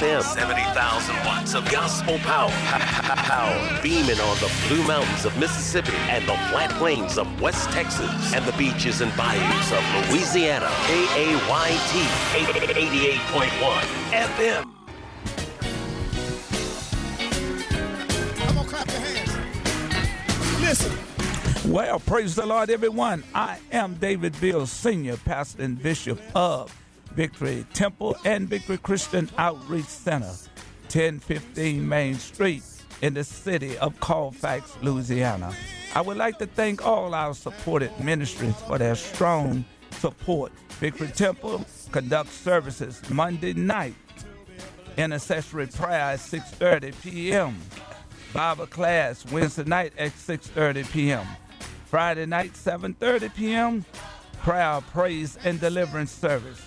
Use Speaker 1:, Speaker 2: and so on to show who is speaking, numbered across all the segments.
Speaker 1: FM. 70,000 watts of gospel power. Power beaming on the Blue Mountains of Mississippi and the flat plains of West Texas and the beaches and bayous of Louisiana. KAYT 88.1 FM.
Speaker 2: Come on, clap your hands. Listen.
Speaker 3: Well, praise the Lord, everyone. I am David Bill, Senior Pastor and Bishop of Victory Temple and Victory Christian Outreach Center, 1015 Main Street in the city of Colfax, Louisiana. I would like to thank all our supported ministries for their strong support. Victory Temple conducts services Monday night, intercessory prayer at 6:30 p.m. Bible class Wednesday night at 6:30 p.m. Friday night 7:30 p.m. prayer, praise and deliverance service.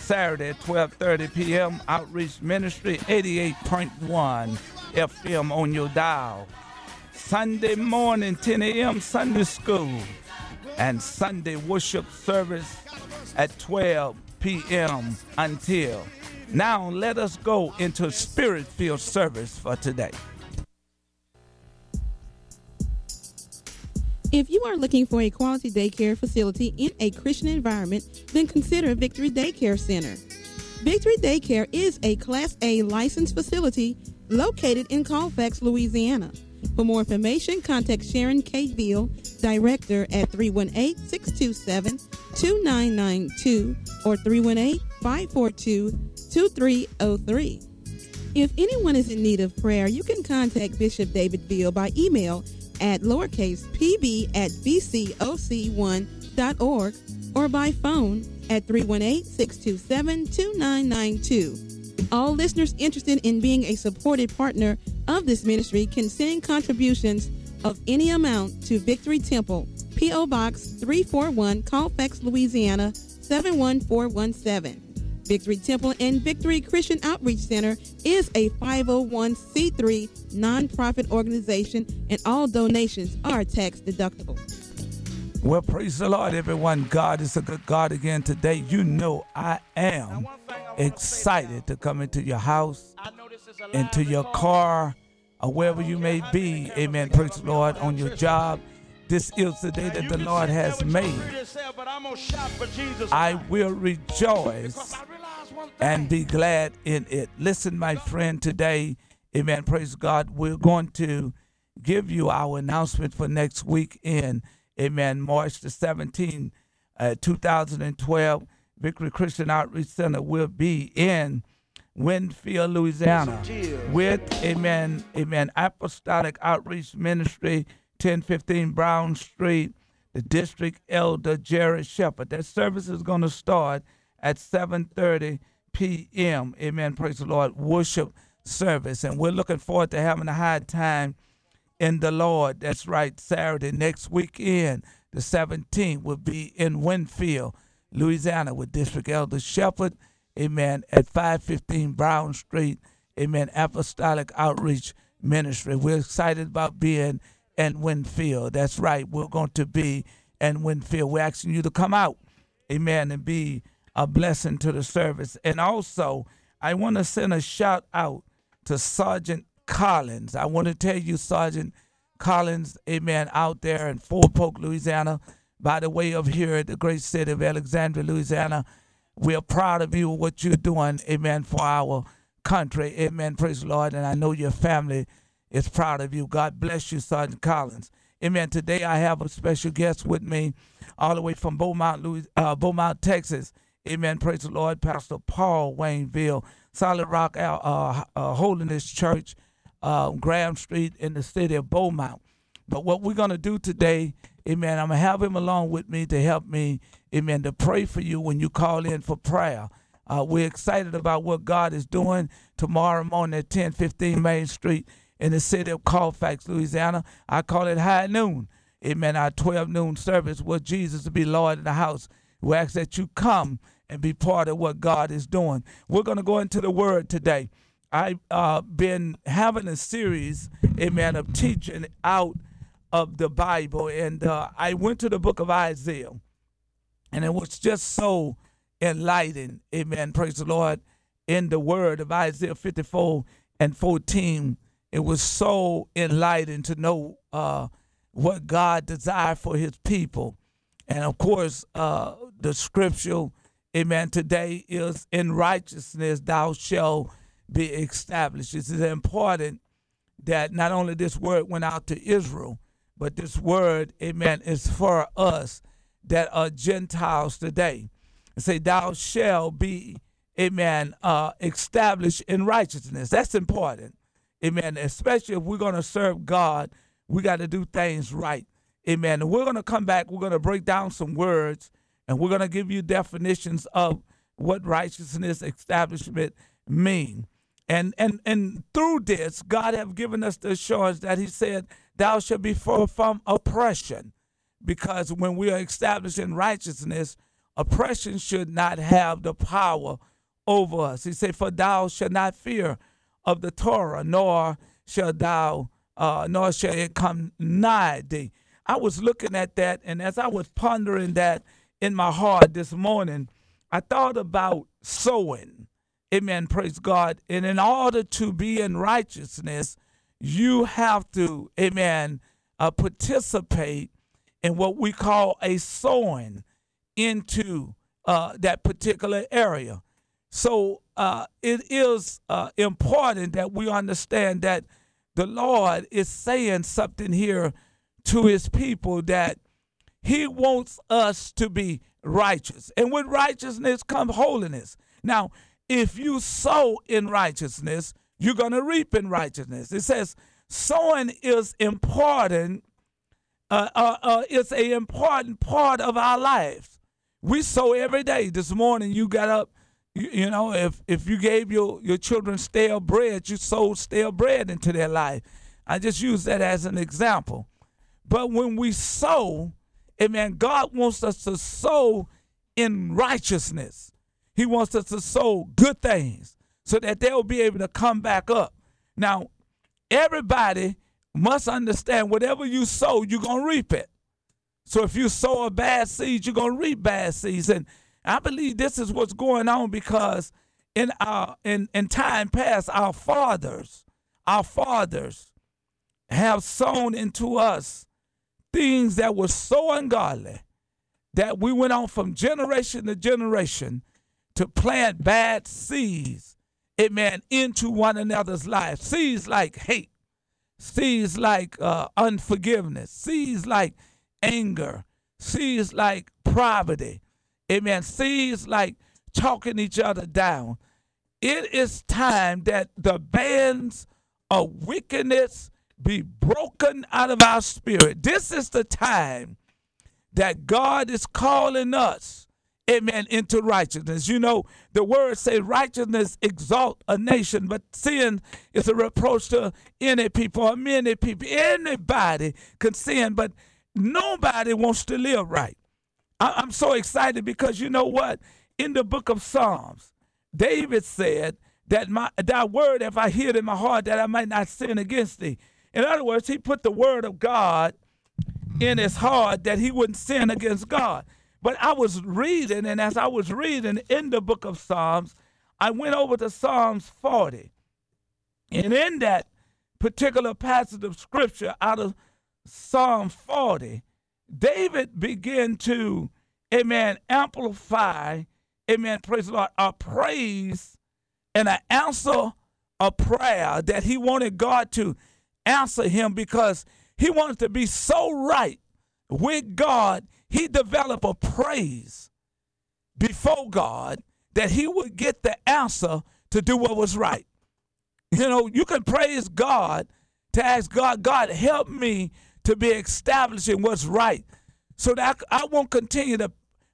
Speaker 3: Saturday at 12:30 p.m. Outreach Ministry 88.1 FM on your dial. Sunday morning 10 a.m. Sunday school and Sunday worship service at 12 p.m. until. Now let us go into spirit-filled service for today.
Speaker 4: If you are looking for a quality daycare facility in a Christian environment, then consider Victory Daycare Center. Victory Daycare is a Class A licensed facility located in Colfax, Louisiana. For more information, contact Sharon Cavill, Director at 318 627 2992 or 318 542 2303. If anyone is in need of prayer, you can contact Bishop David Bill by email at lowercase pb at bcoc1.org or by phone at 318-627-2992. All listeners interested in being a supported partner of this ministry can send contributions of any amount to Victory Temple, P.O. Box 341, Colfax, Louisiana 71417. Victory Temple and Victory Christian Outreach Center is a 501c3 nonprofit organization, and all donations are tax deductible.
Speaker 3: Well, praise the Lord, everyone. God is a good God again today. You know I am excited to come into your house, into your car, or wherever you may be. Amen. Praise the Lord on your job. This is the day that the Lord has made. I will rejoice and be glad in it. Listen, my friend, today, amen, praise God, we're going to give you our announcement for next week in, amen, March the 17th, uh, 2012. Victory Christian Outreach Center will be in Winnfield, Louisiana, with, amen, amen, Apostolic Outreach Ministry, 1015 Brown Street, the district elder Jared Shepard. That service is going to start at 7:30 p.m. Amen. Praise the Lord. Worship service, and we're looking forward to having a high time in the Lord. That's right. Saturday next weekend, the 17th, will be in Winnfield, Louisiana, with District Elder Shepherd. Amen. At 515 Brown Street. Amen. Apostolic Outreach Ministry. We're excited about being in Winnfield. That's right. We're going to be in Winnfield. We're asking you to come out. Amen. And be a blessing to the service. And also, I want to send a shout out to Sergeant Collins. I want to tell you, Sergeant Collins, amen, out there in Fort Polk, Louisiana, by the way of here, at the great city of Alexandria, Louisiana. We're proud of you, what you're doing, amen, for our country. Amen. Praise the Lord. And I know your family is proud of you. God bless you, Sergeant Collins. Amen. Today I have a special guest with me all the way from Beaumont, Louis, uh, Beaumont, Texas. Amen. Praise the Lord. Pastor Paul Wayneville, Solid Rock uh, uh, Holiness Church, uh, Graham Street in the city of Beaumont. But what we're going to do today, amen, I'm going to have him along with me to help me, amen, to pray for you when you call in for prayer. Uh, we're excited about what God is doing tomorrow morning at 1015 Main Street in the city of Colfax, Louisiana. I call it high noon. Amen. Our 12 noon service where Jesus will be Lord in the house. We ask that you come and be part of what God is doing. We're going to go into the Word today. I've uh, been having a series, amen, of teaching out of the Bible, and uh, I went to the book of Isaiah, and it was just so enlightening, amen, praise the Lord, in the word of Isaiah 54 and 14, it was so enlightening to know uh, what God desired for his people. And of course, uh, the scripture, amen, today is in righteousness thou shalt be established. It is important that not only this word went out to Israel, but this word, amen, is for us that are Gentiles today. And Say, thou shalt be, amen, uh, established in righteousness. That's important. Amen. Especially if we're going to serve God, we got to do things right. Amen. And we're going to come back. We're going to break down some words and we're going to give you definitions of what righteousness establishment mean. And and and through this, God have given us the assurance that He said, "Thou shalt be far from oppression," because when we are established in righteousness, oppression should not have the power over us. He said, "For thou shalt not fear of the terror, nor shall thou, uh, nor shall it come nigh thee." I was looking at that, and as I was pondering that in my heart this morning, I thought about sowing. Amen. Praise God. And in order to be in righteousness, you have to, amen, uh, participate in what we call a sowing into uh, that particular area. So uh, it is uh, important that we understand that the Lord is saying something here to his people that he wants us to be righteous. And with righteousness comes holiness. Now, if you sow in righteousness, you're going to reap in righteousness. It says sowing is important. Uh, uh, uh, it's an important part of our lives. We sow every day. This morning, you got up. You, you know, if if you gave your your children stale bread, you sowed stale bread into their life. I just use that as an example. But when we sow, amen, God wants us to sow in righteousness. He wants us to sow good things so that they'll be able to come back up. Now, everybody must understand whatever you sow, you're going to reap it. So if you sow a bad seed, you're going to reap bad seeds. And I believe this is what's going on because in our in, in time past, our fathers, our fathers have sown into us things that were so ungodly that we went on from generation to generation to plant bad seeds, amen, into one another's lives. Seeds like hate, seeds like uh, unforgiveness, seeds like anger, seeds like poverty, amen, seeds like talking each other down. It is time that the bands of wickedness be broken out of our spirit. This is the time that God is calling us, amen, into righteousness. You know, the word say righteousness exalt a nation, but sin is a reproach to any people or many people. Anybody can sin, but nobody wants to live right. I- am so excited because you know what? In the book of Psalms, David said that my thy word, if I it in my heart, that I might not sin against thee. In other words, he put the word of God in his heart that he wouldn't sin against God. But I was reading, and as I was reading in the book of Psalms, I went over to Psalms 40. And in that particular passage of scripture out of Psalm 40, David began to, amen, amplify, amen, praise the Lord, a praise and an answer a prayer that he wanted God to answer him because he wanted to be so right with God, he developed a praise before God that he would get the answer to do what was right. You know, you can praise God to ask God, God, help me to be establishing what's right so that I, I won't continue to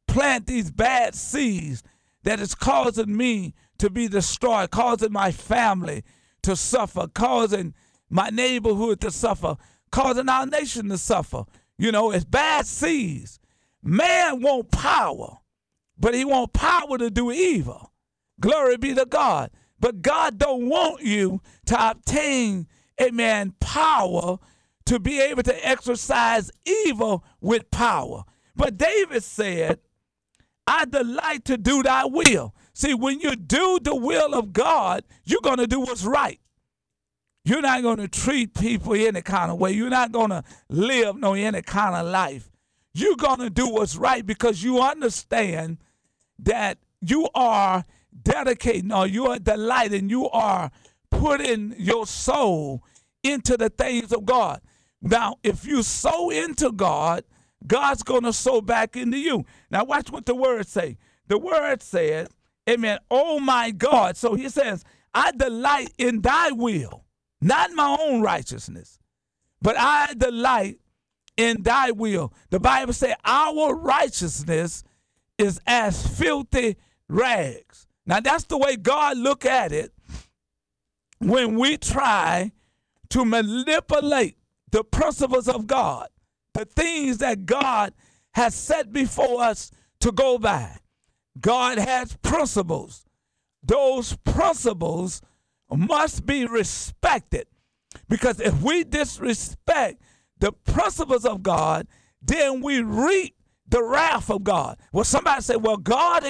Speaker 3: plant these bad seeds that is causing me to be destroyed, causing my family to suffer, causing my neighborhood to suffer, causing our nation to suffer. You know, it's bad seeds. Man want power, but he want power to do evil. Glory be to God. But God don't want you to obtain, amen, power to be able to exercise evil with power. But David said, I delight to do thy will. See, when you do the will of God, you're going to do what's right. You're not going to treat people any kind of way. You're not going to live no any kind of life. You're going to do what's right because you understand that you are dedicating or you are delighting, you are putting your soul into the things of God. Now, if you sow into God, God's going to sow back into you. Now, watch what the word say. The word says, Amen. Oh my God. So he says, I delight in thy will, not my own righteousness, but I delight in thy will. The Bible says, Our righteousness is as filthy rags. Now that's the way God look at it when we try to manipulate the principles of God, the things that God has set before us to go by. God has principles. Those principles must be respected because if we disrespect the principles of God, then we reap the wrath of God. Well, somebody say, "Well, God.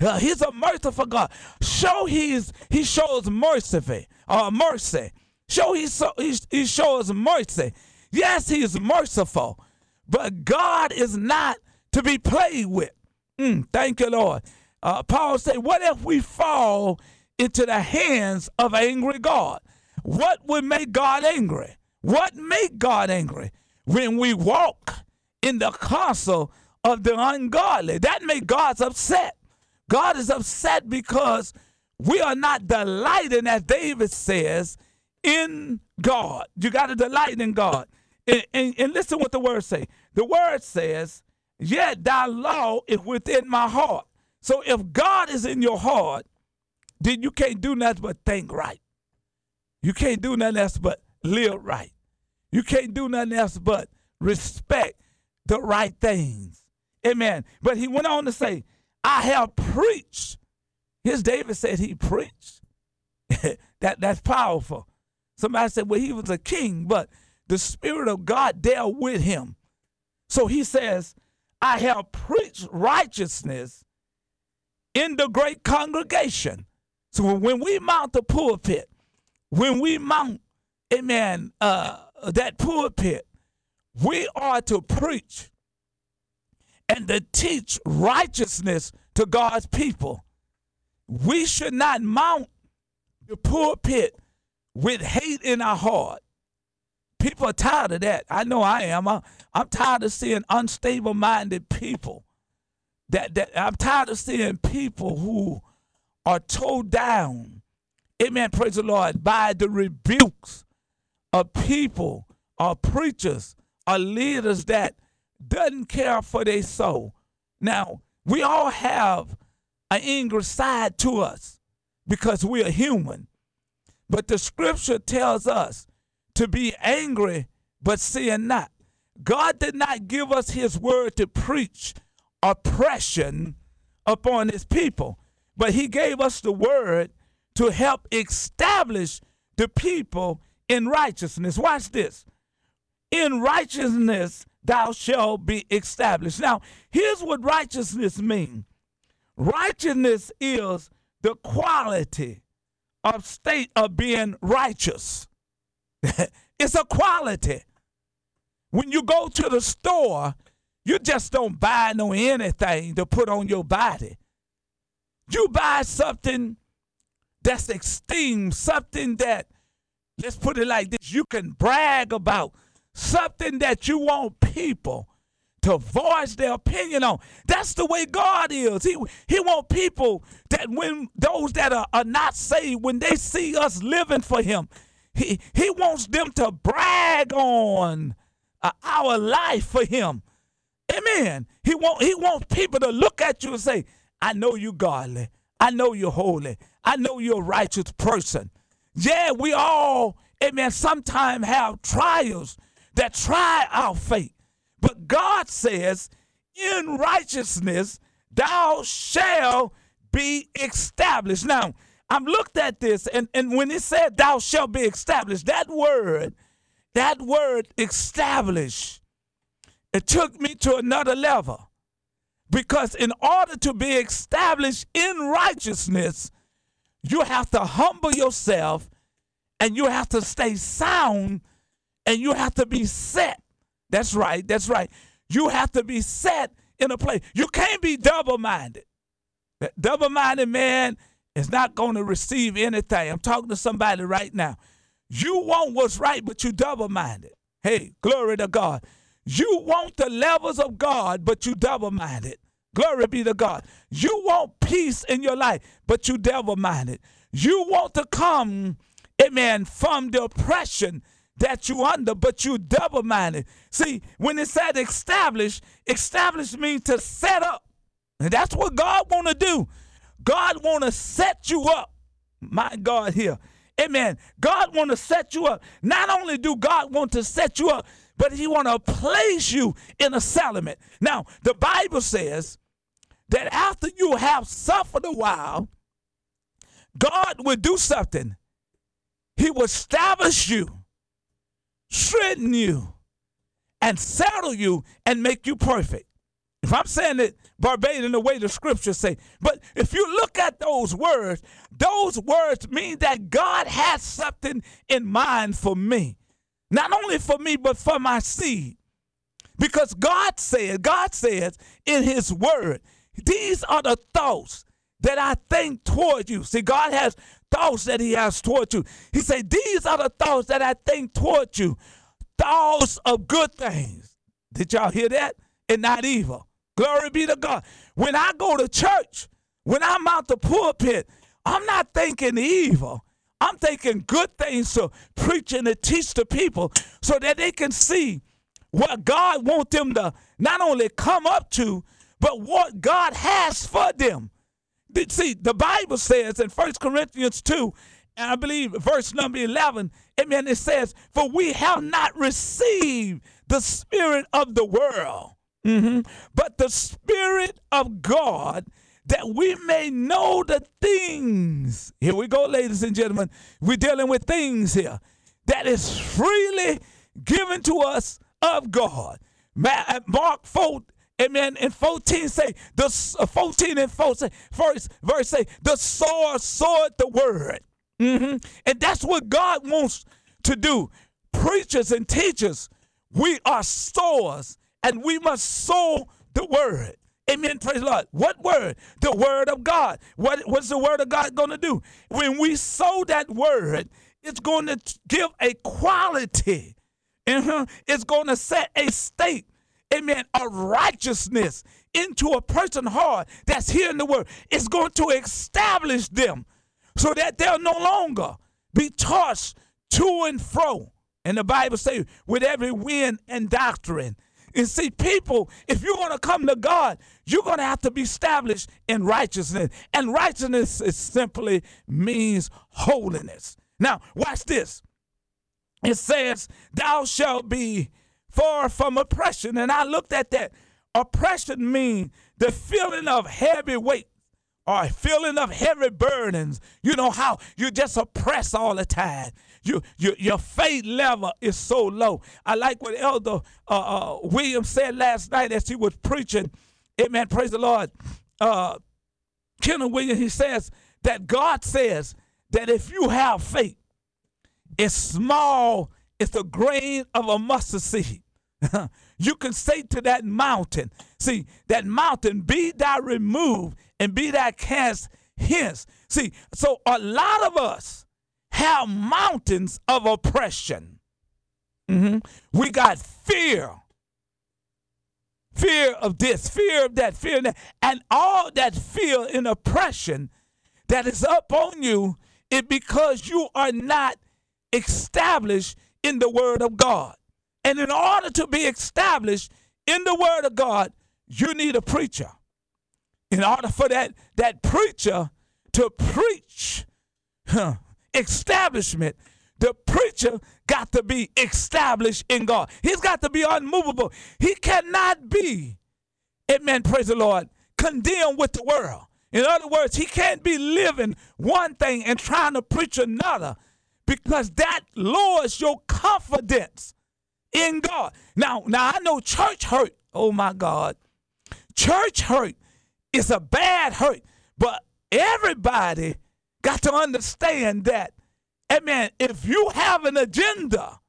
Speaker 3: Uh, he's a merciful God. Show he's he shows mercy, uh, mercy. Show he so he, he shows mercy. Yes, he is merciful, but God is not to be played with. Mm, thank you, Lord. Uh, Paul said, "What if we fall into the hands of angry God? What would make God angry? What make God angry when we walk in the counsel of the ungodly. That make God upset. God is upset because we are not delighting, as David says, in God. You got to delight in God. And, and, and listen what the word say. The word says, yet thy law is within my heart. So if God is in your heart, then you can't do nothing but think right. You can't do nothing else but live right. You can't do nothing else but respect the right things. Amen. But he went on to say, I have preached. His David said he preached. that that's powerful. Somebody said, well, he was a king, but the Spirit of God dealt with him. So he says, I have preached righteousness in the great congregation. So when we mount the pulpit, when we mount, amen, uh, that pulpit, we are to preach and to teach righteousness to God's people. We should not mount the pulpit with hate in our heart. People are tired of that. I know I am. I, am tired of seeing unstable minded people. That, that I'm tired of seeing people who are towed down, amen, praise the Lord, by the rebukes of people or preachers or leaders that doesn't care for their soul. Now, we all have an angry side to us because we are human. But the scripture tells us to be angry but sin not. God did not give us his word to preach oppression upon his people, but he gave us the word to help establish the people in righteousness. Watch this. In righteousness, thou shalt be established. Now, here's what righteousness means righteousness is the quality of state of being righteous. it's a quality. When you go to the store, you just don't buy no anything to put on your body. You buy something that's esteemed, something that, let's put it like this, you can brag about, something that you want people to voice their opinion on. That's the way God is. He he want people that when those that are, are not saved, when they see us living for him, he he wants them to brag on uh, our life for him. Amen. He want he wants people to look at you and say, I know you godly. I know you're holy. I know you're a righteous person. Yeah, we all, amen, sometimes have trials that try our faith. But God says, in righteousness thou shalt be established. Now, I've looked at this, and, and when it said thou shalt be established, that word, that word establish, it took me to another level. Because in order to be established in righteousness, you have to humble yourself and you have to stay sound and you have to be set. That's right. That's right. You have to be set in a place. You can't be double minded. That double minded man is not going to receive anything. I'm talking to somebody right now. You want what's right, but you double minded. Hey, glory to God. You want the levels of God, but you double minded. Glory be to God. You want peace in your life, but you double minded. You want to come, amen, from the oppression that you under, but you double minded. See, when it said establish, establish means to set up. And that's what God want to do. God want to set you up. My God here. Amen. God want to set you up. Not only do God want to set you up, but he want to place you in a settlement. Now, the Bible says that after you have suffered a while, God will do something. He will establish you, strengthen you, and settle you and make you perfect. If I'm saying it verbatim the way the scriptures say, but if you look at those words, those words mean that God has something in mind for me. Not only for me, but for my seed. Because God said, God says in his word, these are the thoughts that I think toward you. See, God has thoughts that he has toward you. He said, these are the thoughts that I think toward you. Thoughts of good things. Did y'all hear that? And not evil. Glory be to God. When I go to church, when I'm out the pulpit, I'm not thinking evil. I'm thinking good things to preach and to teach the people so that they can see what God wants them to not only come up to, but what God has for them. See, the Bible says in 1 Corinthians 2, and I believe verse number 11, amen, it says, For we have not received the spirit of the world, mm-hmm, but the spirit of God that we may know the things. Here we go, ladies and gentlemen. We're dealing with things here that is freely given to us of God. Uh, Mark 4, amen, and 14 say, the uh, 14 and 4 say, first verse say, the sword, sword the word. Mm-hmm. And that's what God wants to do. Preachers and teachers, we are sowers, and we must sow the word. Amen. Praise Lord. What word? The word of God. What, what's the word of God going to do? When we sow that word, it's going to give a quality. Uh-huh. It's going to set a state, amen, of righteousness into a person's heart that's hearing the word. It's going to establish them so that they'll no longer be tossed to and fro. And the Bible says, with every wind and doctrine. And see, people, if you're going to come to God, you're going to have to be established in righteousness. And righteousness is simply means holiness. Now, watch this. It says, Thou shalt be far from oppression. And I looked at that. Oppression means the feeling of heavy weight or feeling of heavy burdens. You know how you just oppress all the time. You, you, your faith level is so low. I like what Elder uh, uh, William said last night as he was preaching. Amen. Praise the Lord. Uh, Kenneth Williams, he says that God says that if you have faith, it's small, it's a grain of a mustard seed. you can say to that mountain, see, that mountain, be thou removed and be thou cast hence. See, so a lot of us have mountains of oppression. Mm-hmm. We got fear. Fear of this, fear of that, fear of that. And all that fear and oppression that is up on you is because you are not established in the Word of God. And in order to be established in the Word of God, you need a preacher. In order for that, that preacher to preach huh, establishment, the preacher got to be established in God. He's got to be unmovable. He cannot be, amen, praise the Lord, condemned with the world. In other words, he can't be living one thing and trying to preach another because that lowers your confidence in God. Now, now I know church hurt. Oh my God. church hurt is a bad hurt, but everybody got to understand that. Amen. If you have an agenda,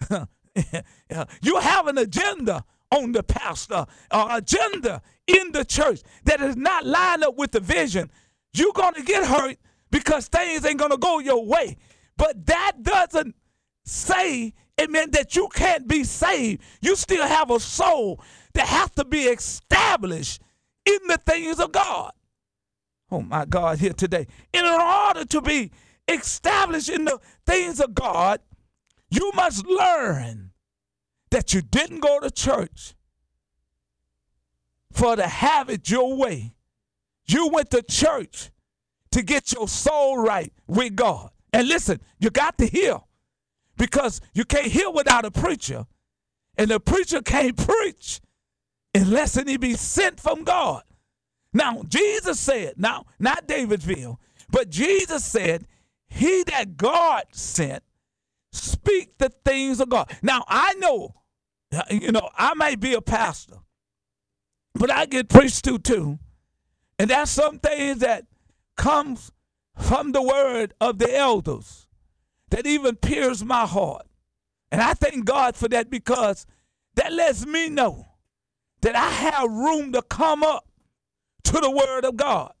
Speaker 3: you have an agenda on the pastor, or agenda in the church that is not lined up with the vision, you're going to get hurt because things ain't going to go your way. But that doesn't say, amen, that you can't be saved. You still have a soul that has to be established in the things of God. Oh my God, here today. In order to be established in the things of God, you must learn that you didn't go to church for to have it your way. You went to church to get your soul right with God. And listen, you got to hear because you can't hear without a preacher, and the preacher can't preach unless he be sent from God. Now, Jesus said, now, not David Bill, but Jesus said, He that God sent speak the things of God. Now, I know, uh, you know, I may be a pastor, but I get preached to too. And that's some things that comes from the word of the elders that even pierce my heart. And I thank God for that because that lets me know that I have room to come up to the word of God.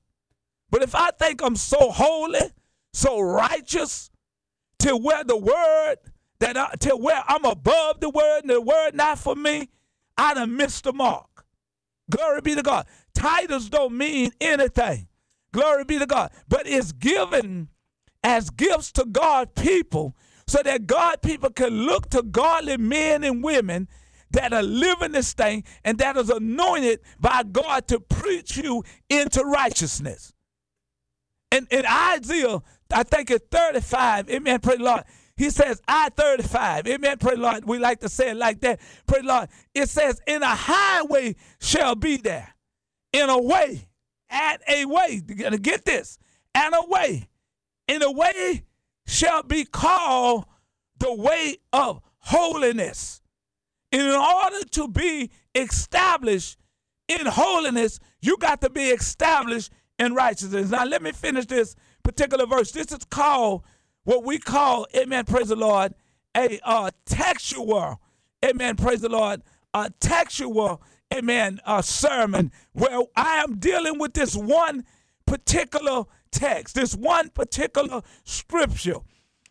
Speaker 3: But if I think I'm so holy, so righteous, to where the word that I, to where I'm above the word and the word not for me, I done missed the mark. Glory be to God. Titles don't mean anything. Glory be to God. But it's given as gifts to God people so that God people can look to godly men and women that are living this thing and that is anointed by God to preach you into righteousness. And in Isaiah, I think it's 35, amen, pray Lord. He says, I 35. Amen. Pray Lord. We like to say it like that. Pray Lord. It says, in a highway shall be there. In a way. At a way. Gotta get this. And a way. In a way shall be called the way of holiness. In order to be established in holiness, you got to be established in righteousness. Now, let me finish this particular verse. This is called what we call, amen, praise the Lord, a uh, textual, amen, praise the Lord, a textual, amen, a sermon where I am dealing with this one particular text, this one particular scripture,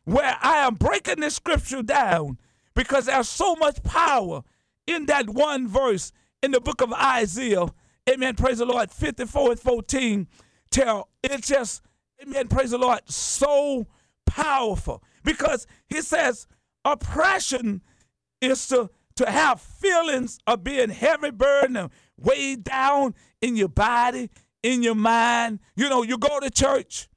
Speaker 3: where I am breaking this scripture down because there's so much power in that one verse in the book of Isaiah. Amen. Praise the Lord. 54 and 14 tell it's just, amen. Praise the Lord. So powerful because he says oppression is to, to have feelings of being heavy burden weighed down in your body, in your mind. You know, you go to church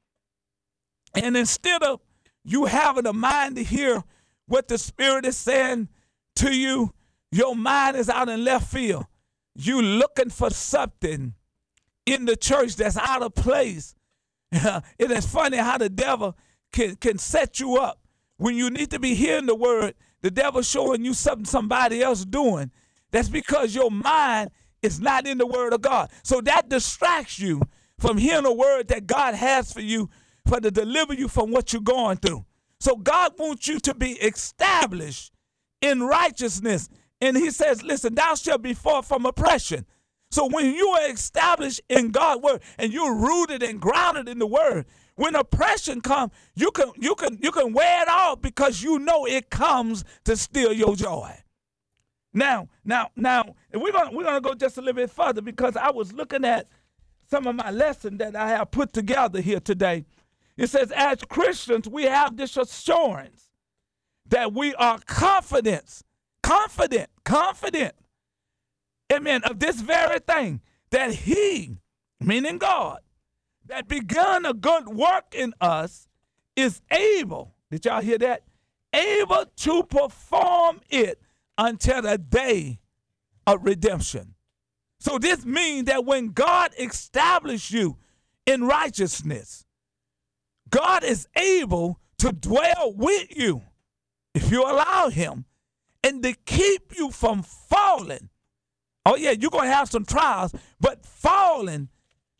Speaker 3: and instead of you having a mind to hear what the Spirit is saying to you, your mind is out in left field. You looking for something in the church that's out of place. it is funny how the devil can, can set you up when you need to be hearing the word. The devil showing you something somebody else doing. That's because your mind is not in the word of God. So that distracts you from hearing the word that God has for you for to deliver you from what you're going through. So God wants you to be established in righteousness. And he says, listen, thou shalt be far from oppression. So when you are established in God's word and you're rooted and grounded in the word, when oppression comes, you can you can you can wear it off because you know it comes to steal your joy. Now, now, now, we're gonna we're gonna go just a little bit further because I was looking at some of my lesson that I have put together here today. It says, as Christians, we have this assurance that we are confident, confident, confident amen, of this very thing, that he, meaning God, that begun a good work in us is able, did y'all hear that? Able to perform it until the day of redemption. So this means that when God established you in righteousness, God is able to dwell with you if you allow him and to keep you from falling Oh, yeah, you're going to have some trials, but falling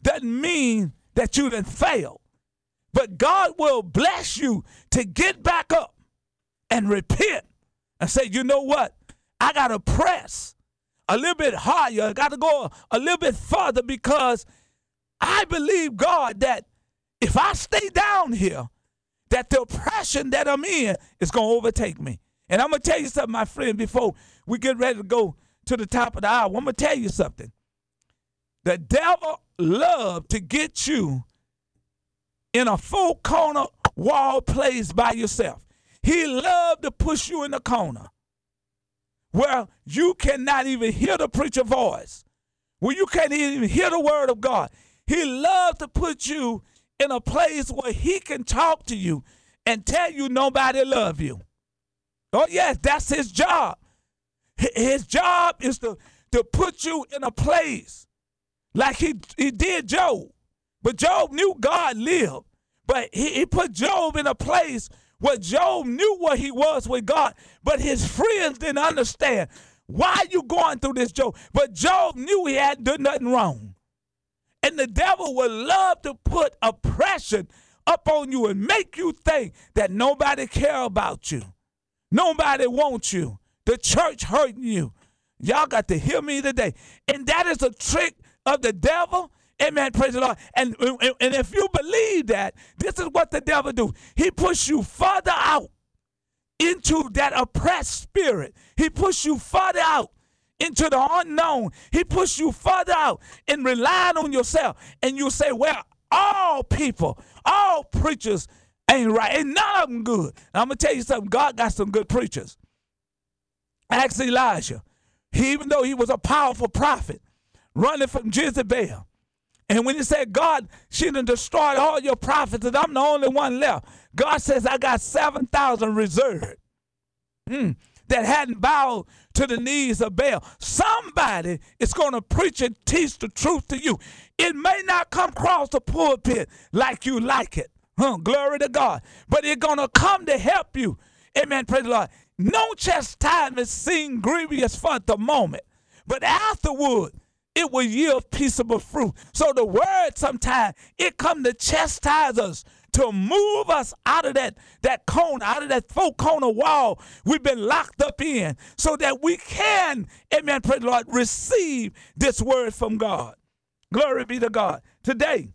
Speaker 3: doesn't mean that you didn't fail. But God will bless you to get back up and repent and say, you know what? I got to press a little bit higher. I got to go a little bit further because I believe, God, that if I stay down here, that the oppression that I'm in is going to overtake me. And I'm going to tell you something, my friend, before we get ready to go to the top of the hour. I'm going to tell you something. The devil love to get you in a full corner wall place by yourself. He loved to push you in the corner where you cannot even hear the preacher voice, where you can't even hear the word of God. He loves to put you in a place where he can talk to you and tell you nobody love you. Oh yes, that's his job. His job is to, to put you in a place like he, he did Job. But Job knew God lived. But he, he put Job in a place where Job knew what he was with God, but his friends didn't understand. Why are you going through this, Job? But Job knew he hadn't done nothing wrong. And the devil would love to put oppression up on you and make you think that nobody care about you. Nobody wants you. The church hurting you. Y'all got to hear me today. And that is a trick of the devil. Amen. Praise the Lord. And, and, and if you believe that, this is what the devil do. He push you further out into that oppressed spirit. He push you further out into the unknown. He push you further out and relying on yourself. And you say, well, all people, all preachers ain't right. Ain't none of them good. I'm going to tell you something. God got some good preachers. Ask Elijah. He, even though he was a powerful prophet, running from Jezebel. And when he said, God, she done destroyed all your prophets, and I'm the only one left. God says, I got 7,000 reserved mm, that hadn't bowed to the knees of Baal. Somebody is going to preach and teach the truth to you. It may not come across the pulpit like you like it. Huh, glory to God. But it's going to come to help you. Amen. Praise the Lord. No chastisement seemed grievous for the moment, but afterward it will yield peaceable fruit. So the word sometimes it come to chastise us, to move us out of that, that cone, out of that four corner wall we've been locked up in, so that we can, amen, praise the Lord, receive this word from God. Glory be to God. Today,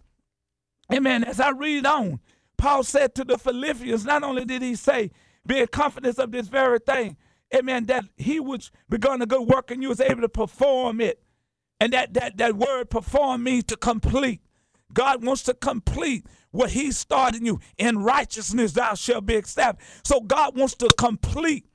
Speaker 3: amen, as I read on, Paul said to the Philippians, not only did he say, be in confidence of this very thing. Amen. That he which begun a good work and you was able to perform it. And that that that word perform means to complete. God wants to complete what he started in you. In righteousness thou shalt be established. So God wants to complete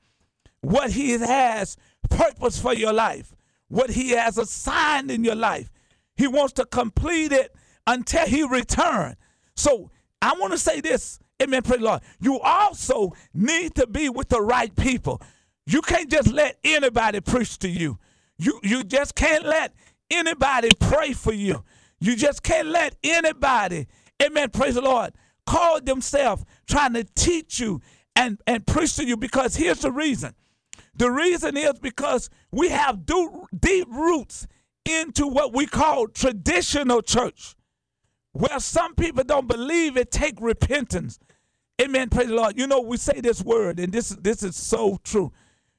Speaker 3: what he has purpose for your life, what he has assigned in your life. He wants to complete it until he return. So I want to say this Amen. Praise Lord. You also need to be with the right people. You can't just let anybody preach to you. You you just can't let anybody pray for you. You just can't let anybody, amen, praise the Lord, call themselves trying to teach you and, and preach to you because here's the reason. The reason is because we have deep roots into what we call traditional church, where some people don't believe it take repentance. Amen. Praise the Lord. You know, we say this word, and this, this is so true.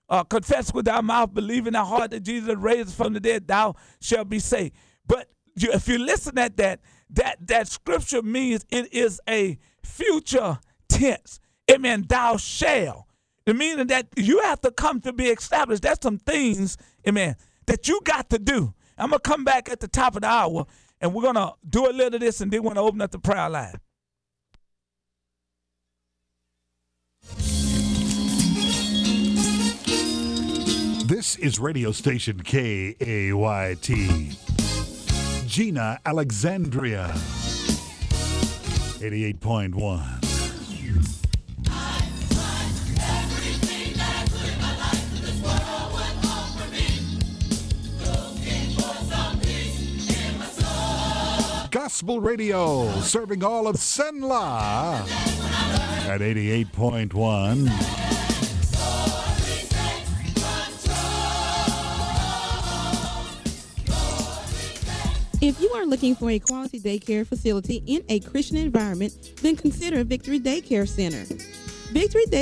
Speaker 3: Uh, confess with thy mouth, believe in thy heart that Jesus raised from the dead, thou shalt be saved. But you, if you listen at that, that that scripture means it is a future tense. Amen. Thou shall. The meaning that you have to come to be established. That's some things, amen, that you got to do. I'm gonna come back at the top of the hour, and we're gonna do a little of this, and then we're gonna open up the prayer line.
Speaker 5: This is radio station KAYT. Jena, Alexandria. 88.1. Gospel Radio, serving all of CenLa at 88.1.
Speaker 4: If you are looking for a quality daycare facility in a Christian environment, then consider Victory Daycare Center. Victory Day